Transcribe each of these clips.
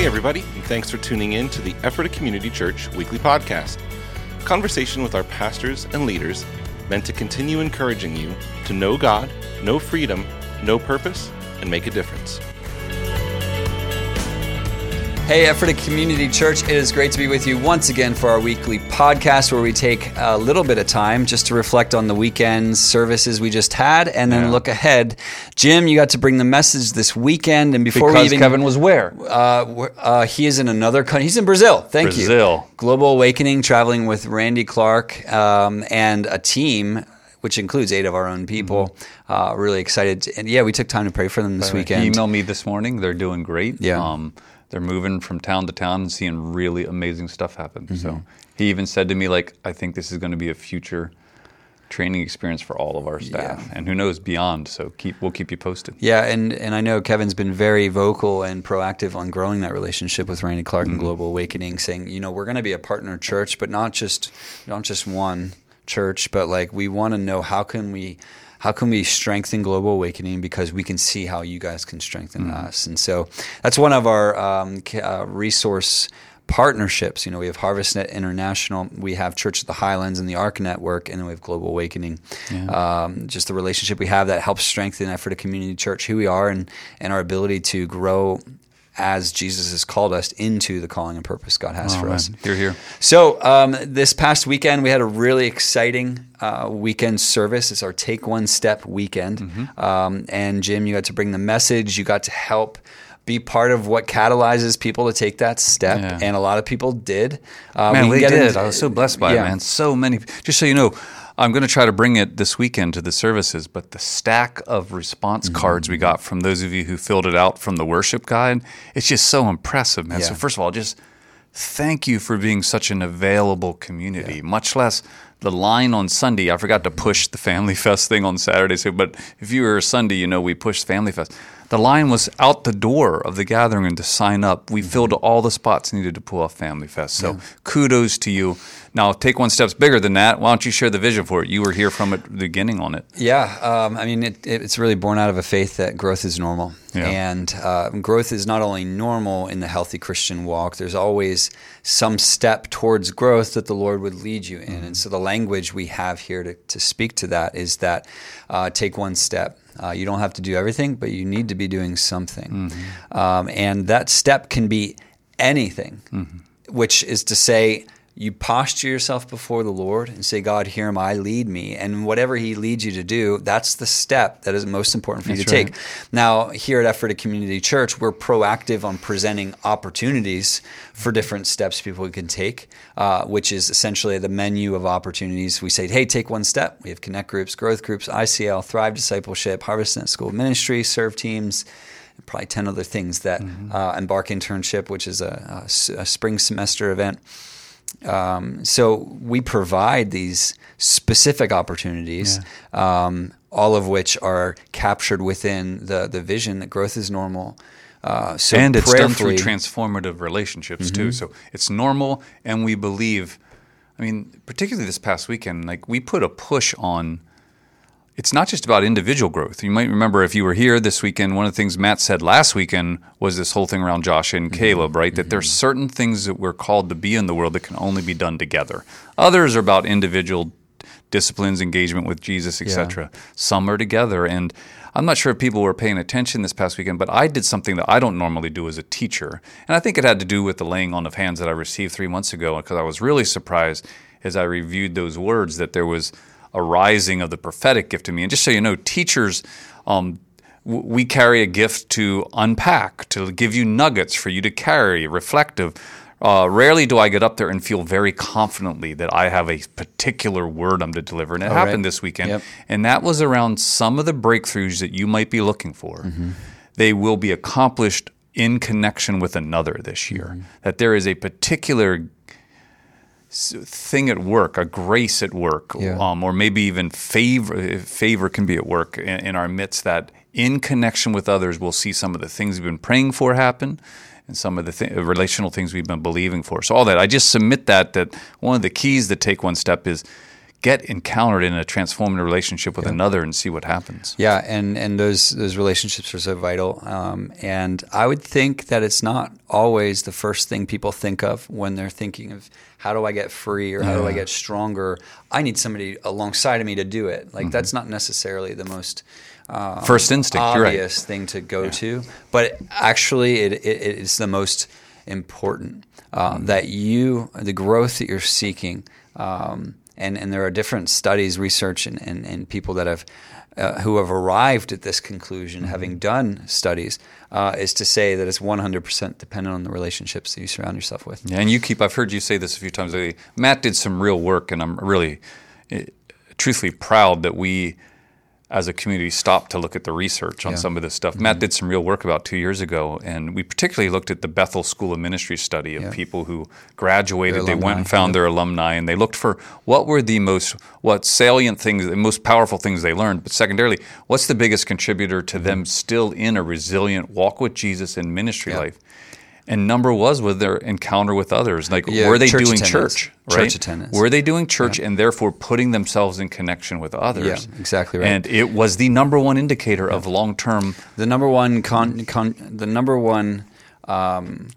Hey, everybody, and thanks for tuning in to the Ephrata Community Church weekly podcast. Conversation with our pastors and leaders meant to continue encouraging you to know God, know freedom, know purpose, and make a difference. Hey, Ephrata Community Church, it is great to be with you once again for our weekly podcast where we take a little bit of time just to reflect on the weekend services we just had and then Yeah. look ahead. Jim, you got to bring the message this weekend, and before Because we even Kevin was where? uh, uh, he is in another country. He's in Brazil. Thank you. Brazil. Global Awakening, traveling with Randy Clark um, and a team, which includes eight of our own people. Uh, really excited. And yeah, we took time to pray for them this weekend. He emailed me this morning. They're doing great. Yeah. Um, they're moving from town to town and seeing really amazing stuff happen. Mm-hmm. So he even said to me, like, I think this is going to be a future training experience for all of our staff, Yeah. and who knows beyond. So keep we'll keep you posted. Yeah, and, and I know Kevin's been very vocal and proactive on growing that relationship with Randy Clark Mm-hmm. and Global Awakening, saying, you know, we're going to be a partner church, but not just not just one church, but like we want to know how can we how can we strengthen Global Awakening because we can see how you guys can strengthen Mm-hmm. us, and so that's one of our um, uh, resource partnerships. You know, we have HarvestNet International, we have Church of the Highlands and the ARC Network, and then we have Global Awakening. Um, just the relationship we have that helps strengthen Ephrata Community Church, who we are, and, and our ability to grow as Jesus has called us into the calling and purpose God has for Oh, us. man. Here. So um, this past weekend, we had a really exciting uh, weekend service. It's our Take One Step weekend, Mm-hmm. um, and Jim, you got to bring the message. You got to help be part of what catalyzes people to take that step, Yeah. and a lot of people did. Uh, Man, we get did. into- I was so blessed by yeah. it, man. So many. Just so you know, I'm going to try to bring it this weekend to the services, but the stack of response Mm-hmm. cards we got from those of you who filled it out from the worship guide, it's just so impressive, man. So first of all, just thank you for being such an available community, much less the line on Sunday. I forgot to push the Family Fest thing on Saturday, so but if you were a Sunday, you know we pushed Family Fest. The line was out the door of the gathering and to sign up. We filled all the spots needed to pull off Family Fest. So kudos to you. Now take one steps bigger than that. Why don't you share the vision for it? You were here from the beginning on it. Yeah, um, I mean, it, it, it's really born out of a faith that growth is normal. Yeah. And uh, growth is not only normal in the healthy Christian walk, there's always some step towards growth that the Lord would lead you in. And so the language we have here to, to speak to that is that uh, take one step. Uh, you don't have to do everything, but you need to be doing something. Um, and that step can be anything, which is to say, you posture yourself before the Lord and say, God, here am I, lead me. And whatever He leads you to do, that's the step that is most important for you to right. take. Now, here at Ephrata Community Church, we're proactive on presenting opportunities for different steps people can take, uh, which is essentially the menu of opportunities. We say, hey, take one step. We have connect groups, growth groups, ICL, Thrive Discipleship, Harvest HarvestNet School Ministry, serve teams, probably 10 other things that uh, Embark Internship, which is a spring semester event. Um, so we provide these specific opportunities, um, all of which are captured within the the vision that growth is normal. Uh, so and it's done through transformative relationships too. So it's normal, and we believe. I mean, particularly this past weekend, like we put a push on. It's not just about individual growth. You might remember if you were here this weekend, one of the things Matt said last weekend was this whole thing around Josh and Caleb, mm-hmm. right? That there's mm-hmm. certain things that we're called to be in the world that can only be done together. Others are about individual disciplines, engagement with Jesus, etc. Some are together, and I'm not sure if people were paying attention this past weekend, but I did something that I don't normally do as a teacher, and I think it had to do with the laying on of hands that I received three months ago, because I was really surprised as I reviewed those words that there was a rising of the prophetic gift in me. And just so you know, teachers. Um, w- we carry a gift to unpack, to give you nuggets for you to carry, reflective. Uh, rarely do I get up there and feel very confidently that I have a particular word I'm to deliver. And it happened right. this weekend. Yep. And that was around some of the breakthroughs that you might be looking for. They will be accomplished in connection with another this year. That there is a particular thing at work, a grace at work, Yeah. um, or maybe even favor. Favor can be at work in, in our midst. That in connection with others, we'll see some of the things we've been praying for happen, and some of the th- relational things we've been believing for. So all that, I just submit that that one of the keys to take one step is get encountered in a transformative relationship with another and see what happens. Yeah, and and those those relationships are so vital. Um, and I would think that it's not always the first thing people think of when they're thinking of how do I get free or how do I get stronger. I need somebody alongside of me to do it. Like that's not necessarily the most um, First instinct, you're right. obvious thing to go to, but actually it, it, it is the most important uh, that you the growth that you're seeking. Um, and, and there are different studies, research, and, and, and people that have uh, who have arrived at this conclusion, having done studies, uh, is to say that it's 100% dependent on the relationships that you surround yourself with. Yeah, and you keep, I've heard you say this a few times lately. Matt did some real work, and I'm really, eh, truthfully proud that we, as a community, stopped to look at the research on Yeah. some of this stuff. Matt did some real work about two years ago, and we particularly looked at the Bethel School of Ministry study of Yeah. people who graduated. They went and found their alumni, and they looked for what were the most, what salient things, the most powerful things they learned. But secondarily, what's the biggest contributor to them still in a resilient walk with Jesus in ministry Mm-hmm. Yeah. life? And number was with their encounter with others. Like, Yeah, were they church doing attendance. church? Church Right? attendance. Were they doing church and therefore putting themselves in connection with others? Yeah, exactly right. And it was the number one indicator of long term The number one con, con the number one um,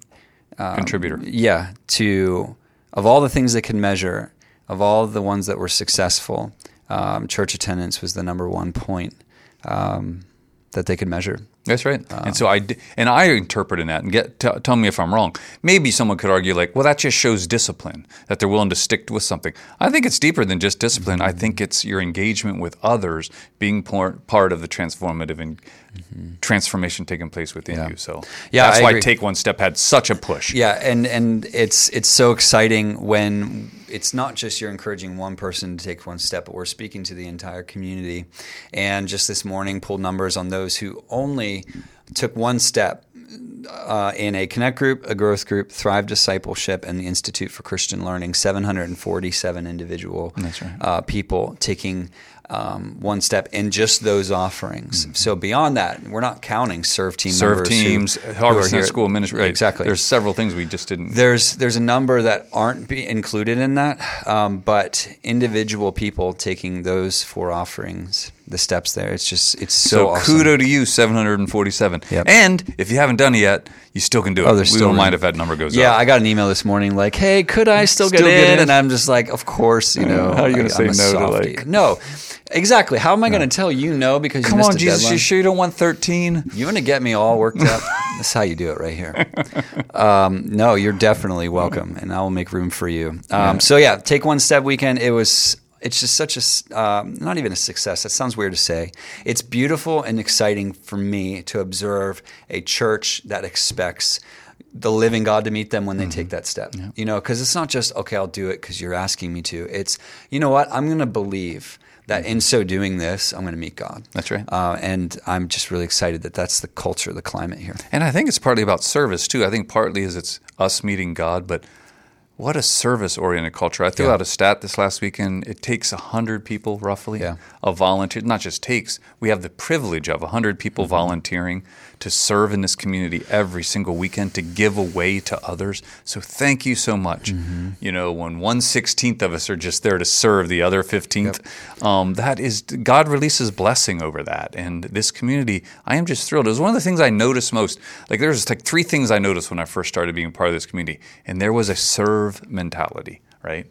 contributor. yeah to of all the things they could measure of all the ones that were successful um, church attendance was the number one point um, that they could measure That's right. Uh, and so I and I interpret in that and get t- tell me if I'm wrong. Maybe someone could argue like, well, that just shows discipline that they're willing to stick with something. I think it's deeper than just discipline. Mm-hmm. I think it's your engagement with others being part part of the transformative and transformation taking place within Mm-hmm. Yeah. you. So Yeah, that's I why agree. Take One Step had such a push. Yeah, and and it's it's so exciting when it's not just you're encouraging one person to take one step, but we're speaking to the entire community. And just this morning, pulled numbers on those who only took one step uh, in a connect group, a growth group, Thrive Discipleship, and the Institute for Christian Learning. 747 individual uh, people taking. Um, one step in just those offerings. So beyond that, we're not counting serve team Mm-hmm. Serve teams, who Harvest here- School Ministry. Right. Exactly. There's several things we just didn't. There's there's a number that aren't be included in that, um, but individual people taking those four offerings, the steps there, it's just it's so, So, awesome. kudo to you, 747. Yep. And if you haven't done it yet, you still can do it. Oh, there's we still don't mind if that number goes Yeah, up. I got an email this morning like, "Hey, could I still, Still get, get in? in? And I'm just like, "Of course, you know." How are you gonna I- say no to, like- No, exactly. How am I going to tell you no because Come you missed on, Jesus, deadline? you sure you don't want 13? You want to get me all worked up? That's how you do it right here. Um, no, you're definitely welcome, and I will make room for you. Um, So yeah, take one step weekend. It was. It's just such a um, not even a success. That sounds weird to say. It's beautiful and exciting for me to observe a church that expects the living God to meet them when they take that step. You know, because it's not just okay, I'll do it because you're asking me to. It's you know what, I'm going to believe that in so doing this, I'm going to meet God. That's right. Uh, and I'm just really excited that that's the culture, the climate here. And I think it's partly about service, too. I think partly is it's us meeting God, but what a service oriented culture. I threw Yeah. out a stat this last weekend. It takes 100 people roughly Yeah. of volunteer, not just takes, we have the privilege of 100 people Mm-hmm. volunteering to serve in this community every single weekend, to give away to others. So thank you so much. Mm-hmm. You know, when 1 16th of us are just there to serve the other 15th, um, that is, God releases blessing over that. And this community, I am just thrilled. It was one of the things I noticed most. Like, there's like three things I noticed when I first started being part of this community, and there was a serve mentality, right?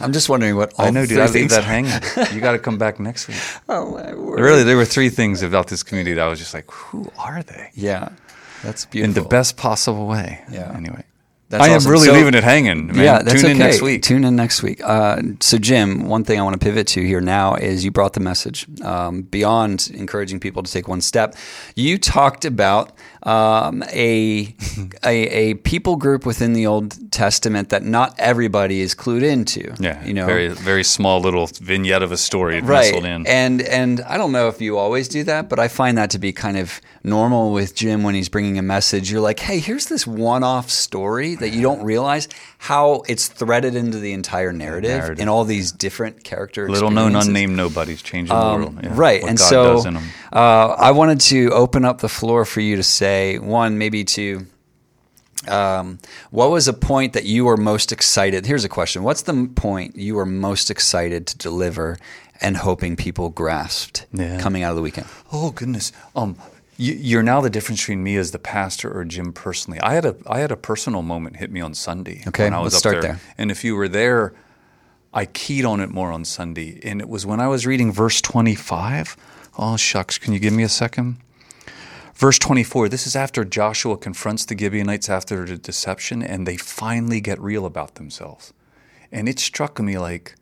I'm just wondering what all I know, dude. I leave that hanging. You got to come back next week. Oh my word! Really, there were three things about this community that I was just like, who are they? Yeah, that's beautiful. In the best possible way. Yeah. Anyway, That's I am awesome. really So- leaving it hanging. Man. Yeah, that's Tune in okay. next week. Tune in next week. Uh, so, Jim, one thing I want to pivot to here now is you brought the message um, beyond encouraging people to take one step. You talked about um, a, a a people group within the Old Testament that not everybody is clued into. yeah, you know, very very small little vignette of a story right in. and and i don't know if you always do that but i find that to be kind of normal with jim when he's bringing a message you're like hey here's this one-off story that you don't realize how it's threaded into the entire narrative, Narrative. and all these different character Little known unnamed nobodies changing Um, the world. Yeah, right, what and God so does in 'em. uh, I wanted to open up the floor for you to say one, maybe to Um, what was a point that you were most excited? Here's a question: What's the point you were most excited to deliver and hoping people grasped Yeah. coming out of the weekend? Oh goodness. Um, you're now the difference between me as the pastor or Jim personally. I had a I had a personal moment hit me on Sunday. Okay, when I was let's up start there. there. And if you were there, I keyed on it more on Sunday, and it was when I was reading verse 25. Oh shucks, can you give me a second? Verse 24, this is after Joshua confronts the Gibeonites after the deception, and they finally get real about themselves. And it struck me like,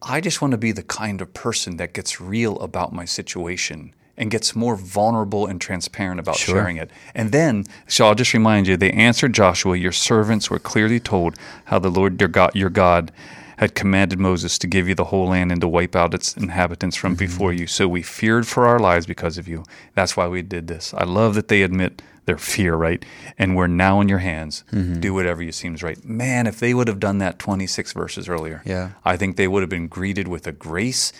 I just want to be the kind of person that gets real about my situation and gets more vulnerable and transparent about Sure. sharing it. And then, so I'll just remind you, they answered Joshua, Your servants were clearly told how the Lord your God, your God had commanded Moses to give you the whole land and to wipe out its inhabitants from mm-hmm. before you. So we feared for our lives because of you. That's why we did this. I love that they admit their fear, right? And we're now in your hands. Mm-hmm. Do whatever you seems right. Man, if they would have done that 26 verses earlier, Yeah. I think they would have been greeted with a grace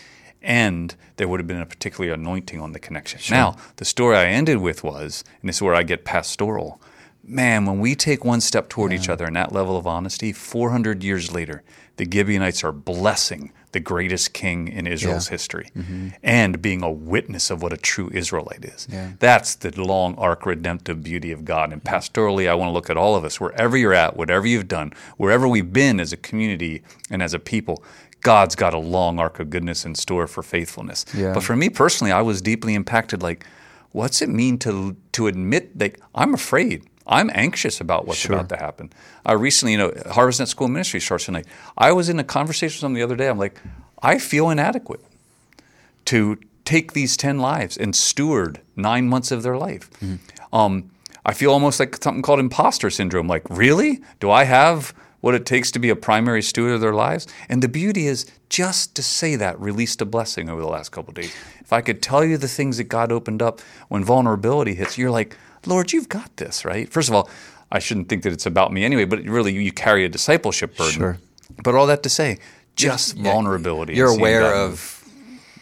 and there would have been a particular anointing on the connection. Now, the story I ended with was, and this is where I get pastoral. Man, when we take one step toward each other in that level of honesty, 400 years later, the Gibeonites are blessing the greatest king in Israel's Yeah. history mm-hmm. and being a witness of what a true Israelite is. Yeah. That's the long arc redemptive beauty of God. And pastorally, I want to look at all of us, wherever you're at, whatever you've done, wherever we've been as a community and as a people, God's got a long arc of goodness in store for faithfulness. Yeah. But for me personally, I was deeply impacted. Like, what's it mean to to admit that I'm afraid? I'm anxious about what's Sure. about to happen. I recently, you know, Harvest Net School Ministry starts tonight. I was in a conversation with someone the other day. I'm like, I feel inadequate to take these 10 lives and steward nine months of their life. Um, I feel almost like something called imposter syndrome. Like, really? Do I have what it takes to be a primary steward of their lives? And the beauty is just to say that released a blessing over the last couple of days. If I could tell you the things that God opened up when vulnerability hits, you're like, Lord, you've got this, right? First of all, I shouldn't think that it's about me anyway, but really you carry a discipleship burden. Sure. But all that to say, just Yeah, vulnerability. You're aware of.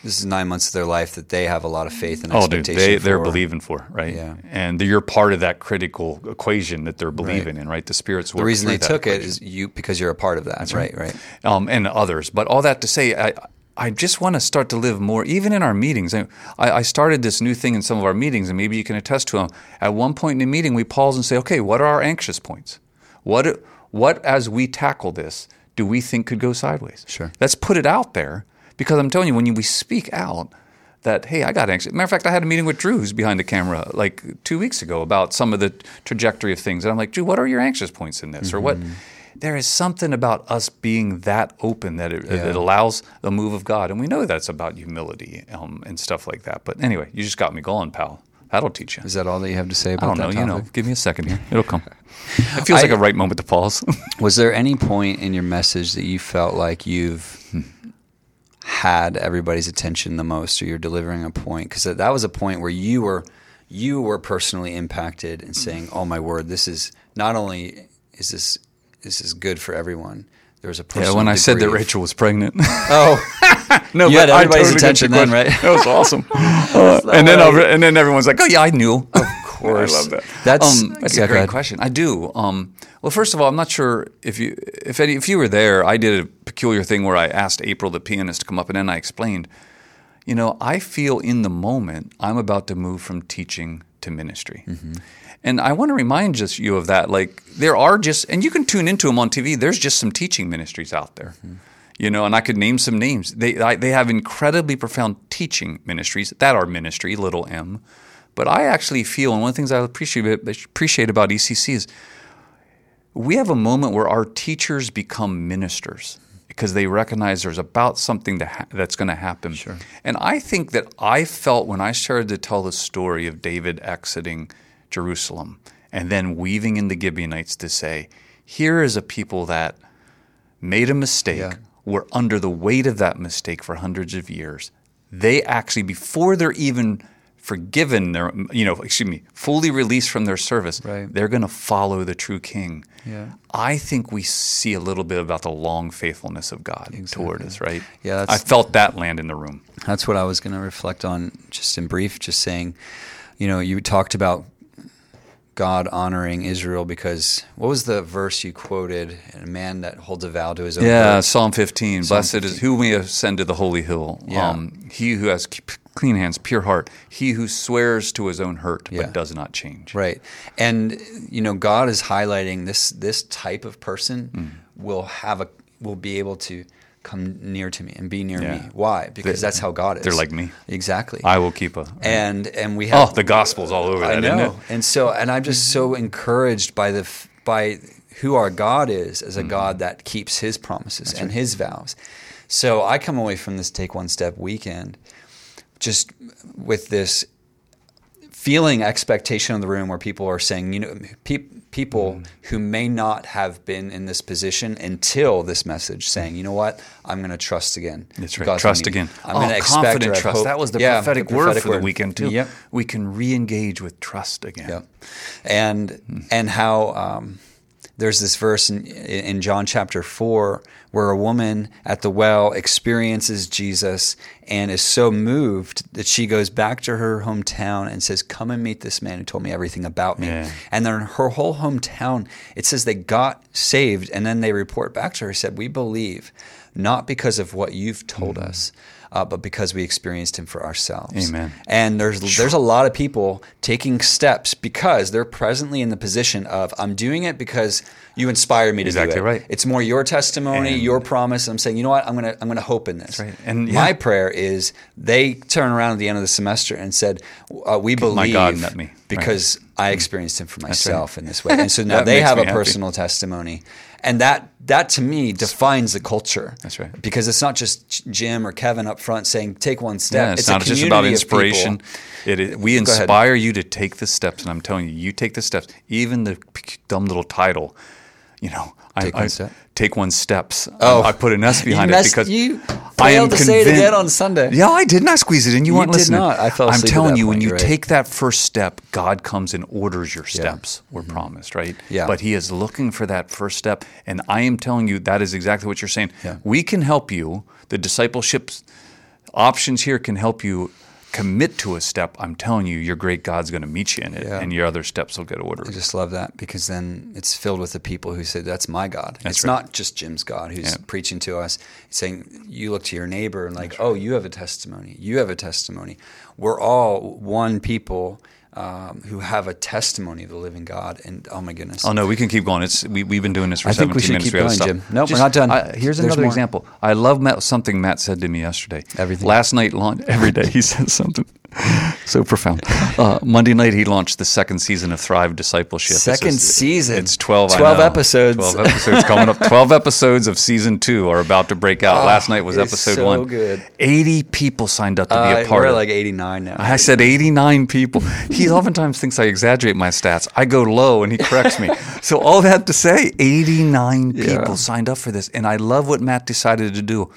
This is nine months of their life that they have a lot of faith and Oh, dude, they, they're for. believing for, right? Yeah. And you're part of that critical equation that they're believing in, right? The Spirit's The reason they took it is you because you're a part of that, That's right? Right. um, and others. But all that to say, I, I just want to start to live more, even in our meetings. I, I started this new thing in some of our meetings, and maybe you can attest to them. At one point in a meeting, we pause and say, okay, what are our anxious points? What, what as we tackle this, do we think could go sideways? Sure. Let's put it out there because I'm telling you, when you, we speak out, that hey, I got anxious. Matter of fact, I had a meeting with Drew, who's behind the camera, like two weeks ago, about some of the trajectory of things. And I'm like, Drew, what are your anxious points in this, or what? There is something about us being that open that it, that allows the move of God, and we know that's about humility um, and stuff like that. But anyway, you just got me going, pal. That'll teach you. Is that all that you have to say I about don't know. that You know, give me a second here. It'll come. It feels I- like a right moment to pause. Was there any point in your message that you felt like you've had everybody's attention the most, or you're delivering a point? Because that was a point where you were you were personally impacted and saying, "Oh my word, this is not only is this this is good for everyone." There was a yeah, personal when I said that Rachel was pregnant. Oh, No, You but had I everybody's totally attention then, right? That was awesome. Uh, and then I'll, and then everyone's like, "Oh yeah, I knew." Of course. I love that. That's- um, that's yeah, a great question. I do. Um, well, first of all, I'm not sure if you if any, if you were there. I did a peculiar thing where I asked April, the pianist, to come up, and then I explained. You know, I feel in the moment I'm about to move from teaching to ministry. Mm-hmm. And I want to remind just you of that. Like there are just, and you can tune into them on TV. There's just some teaching ministries out there, Mm-hmm. you know. And I could name some names. They I, they have incredibly profound teaching ministries that are ministry, little m. But I actually feel, and one of the things I appreciate appreciate about ECC is we have a moment where our teachers become ministers because they recognize there's about something to ha- that's going to happen. Sure. And I think that I felt when I started to tell the story of David exiting Jerusalem and then weaving in the Gibeonites to say, here is a people that made a mistake, Yeah. were under the weight of that mistake for hundreds of years. They actually, before they're even forgiven, their, you know, excuse me, fully released from their service, Right. they're going to follow the true King. Yeah. I think we see a little bit about the long faithfulness of God toward us, right? Yeah, I felt that land in the room. That's what I was going to reflect on just in brief, just saying, you know, you talked about God honoring Israel because what was the verse you quoted? A man that holds a vow to his own. Yeah. Psalm 15. Blessed is who may ascend to the holy hill. Yeah. Um, he who has clean hands, pure heart. He who swears to his own hurt Yeah. but does not change. Right. And you know, God is highlighting this this type of person Mm. will have a will be able to come near to me and be near Yeah. me. Why? Because They- that's how God is. they're like me. Exactly. I will keep a. and and we have oh, the gospel's all over I that, know. And so, and I'm just so encouraged by the by who our God is as a Mm-hmm. God that keeps His promises and His vows. So I come away from this Take One Step weekend just with this feeling expectation in the room where people are saying, you know, pe- people Mm-hmm. who may not have been in this position until this message, saying, you know what, I'm going to trust again. That's right. Trust again. I'm oh, going to expect confident or have trust. hope. That was the Yeah, prophetic the word prophetic for the weekend too. Yep. We can re-engage with trust again. Yep. And and how um, there's this verse in, in John chapter four where a woman at the well experiences Jesus and is so moved that she goes back to her hometown and says, "Come and meet this man who told me everything about me." Yeah. And then her whole hometown, it says they got saved, and then they report back to her said, "We believe." Not because of what you've told us, uh, but because we experienced him for ourselves. Amen. And there's there's a lot of people taking steps because they're presently in the position of I'm doing it because you inspired me to Exactly do it. right. It's more your testimony, And- your promise. I'm saying, you know what? I'm gonna I'm gonna hope in this. right. And, my prayer is they turn around at the end of the semester and said, uh, "We believe My God met me. Right. Mm. because I experienced Him for right. myself in this way." And so now they have a happy. personal testimony, and that that to me defines the culture. That's right. Because it's not just Jim or Kevin up front saying, "Take one step." Yeah, it's, a not just about inspiration. It is, we inspire you to take the steps, and I'm telling you, you take the steps. Even the dumb little title, you know, Take I, one I- step? Take one steps. Oh. I put an S behind it because you I am failed to say it convinced- again on Sunday. Yeah, I did not squeeze it in. You, You weren't did listening. not. I fell I'm telling you, when you right. take that first step, God comes and orders your steps. We're promised, right? Mm-hmm. Yeah. But He is looking for that first step, and I am telling you that is exactly what you're saying. Yeah. We can help you. The discipleship options here can help you commit to a step. I'm telling you, your great God's going to meet you in it, Yeah. and your other steps will get ordered. I just love that because then it's filled with the people who say, That's my God. it's right. not just Jim's God who's Yeah. preaching to us, saying, You look to your neighbor and, like, oh, you have a testimony. You have a testimony. We're all one people um, who have a testimony of the living God. And oh, my goodness. Oh no, we can keep going. It's we, we've been doing this for I think 17 we should minutes. keep going. Jim. Nope, we're not done. I- here's There's another more. example. I love Matt, something Matt said to me yesterday. Everything. Last night, every day he says something so profound. Uh, Monday night, he launched the second season of Thrive Discipleship. It's Second just- season. It's 12. I 12 know. episodes. 12 episodes coming up. 12 episodes of season two are about to break out. Oh, Last night was episode so one. good. 80 people signed up to be Uh, a part we're of like 89 now. I said 89 people. He oftentimes thinks I exaggerate my stats. I go low and he corrects me. So all that to say, 89 Yeah. people signed up for this. And I love what Matt decided to do.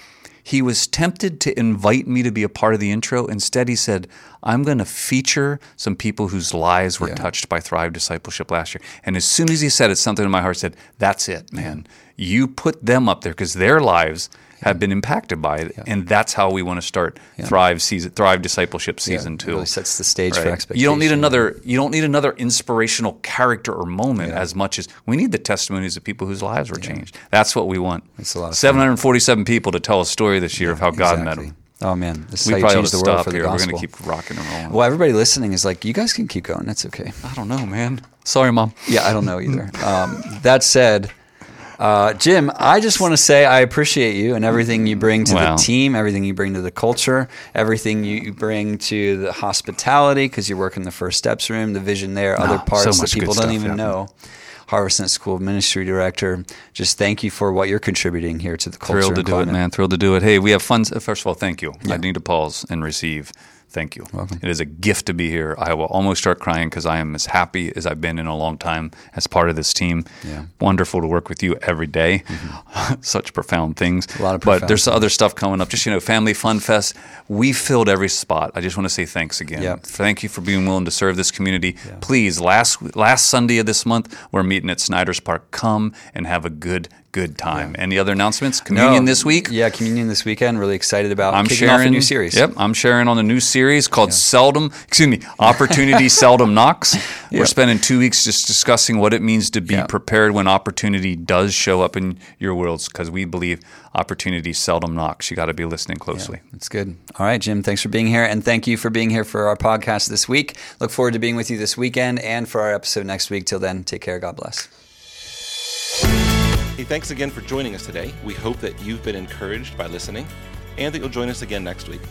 He was tempted to invite me to be a part of the intro. Instead, he said, I'm going to feature some people whose lives were Yeah. touched by Thrive Discipleship last year. And as soon as he said it, something in my heart said, That's it, man. You put them up there because their lives have been impacted by it. And that's how we want to start Thrive season, Thrive Discipleship season it two. really sets the stage for Right. expectation. You don't need another. You don't need another inspirational character or moment as much as we need the testimonies of people whose lives were changed. That's what we want. It's a lot. Seven hundred forty-seven people to tell a story this year of how God met them. Oh, man. This is We how you change to the world stop for the here. We're going to keep rocking and rolling. Well, everybody listening is like, you guys can keep going. That's okay. I don't know, man. Sorry, mom. Yeah, I don't know either. Um, that said, uh, Jim, I just want to say I appreciate you and everything you bring to Wow. the team, everything you bring to the culture, everything you bring to the hospitality because you work in the First Steps room, the vision there, other so parts that much good people don't stuff, even yeah. know. Harvest Net School of Ministry Director. Just thank you for what you're contributing here to the culture. Thrilled to do it, man. Thrilled to do it. Hey, we have fun. First of all, thank you. I need to pause and receive. Thank you. It is a gift to be here. I will almost start crying because I am as happy as I've been in a long time as part of this team. Yeah. Wonderful to work with you every day. Mm-hmm. Such profound things. A lot of profound but there's other stuff coming up. Just you know, Family Fun Fest. We filled every spot. I just want to say thanks again. Yeah. Thank you for being willing to serve this community. Please, last last Sunday of this month, we're meeting at Snyder's Park. Come and have a good good time. Any other announcements? Communion No, this week? Yeah, communion this weekend. Really excited about I'm kicking sharing off a new series. Yep, I'm sharing on a new series called Seldom. Excuse me, Opportunity Seldom Knocks. We're spending two weeks just discussing what it means to be Yeah. prepared when opportunity does show up in your worlds, because we believe opportunity seldom knocks. You got to be listening closely. That's good. All right, Jim, thanks for being here. And thank you for being here for our podcast this week. Look forward to being with you this weekend and for our episode next week. Till then, take care. God bless. Hey, thanks again for joining us today. We hope that you've been encouraged by listening and that you'll join us again next week.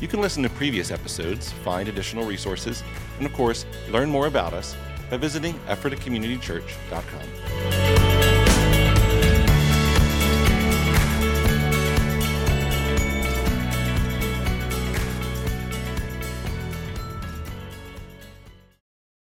You can listen to previous episodes, find additional resources, and of course, learn more about us by visiting ephratacommunitychurch.com.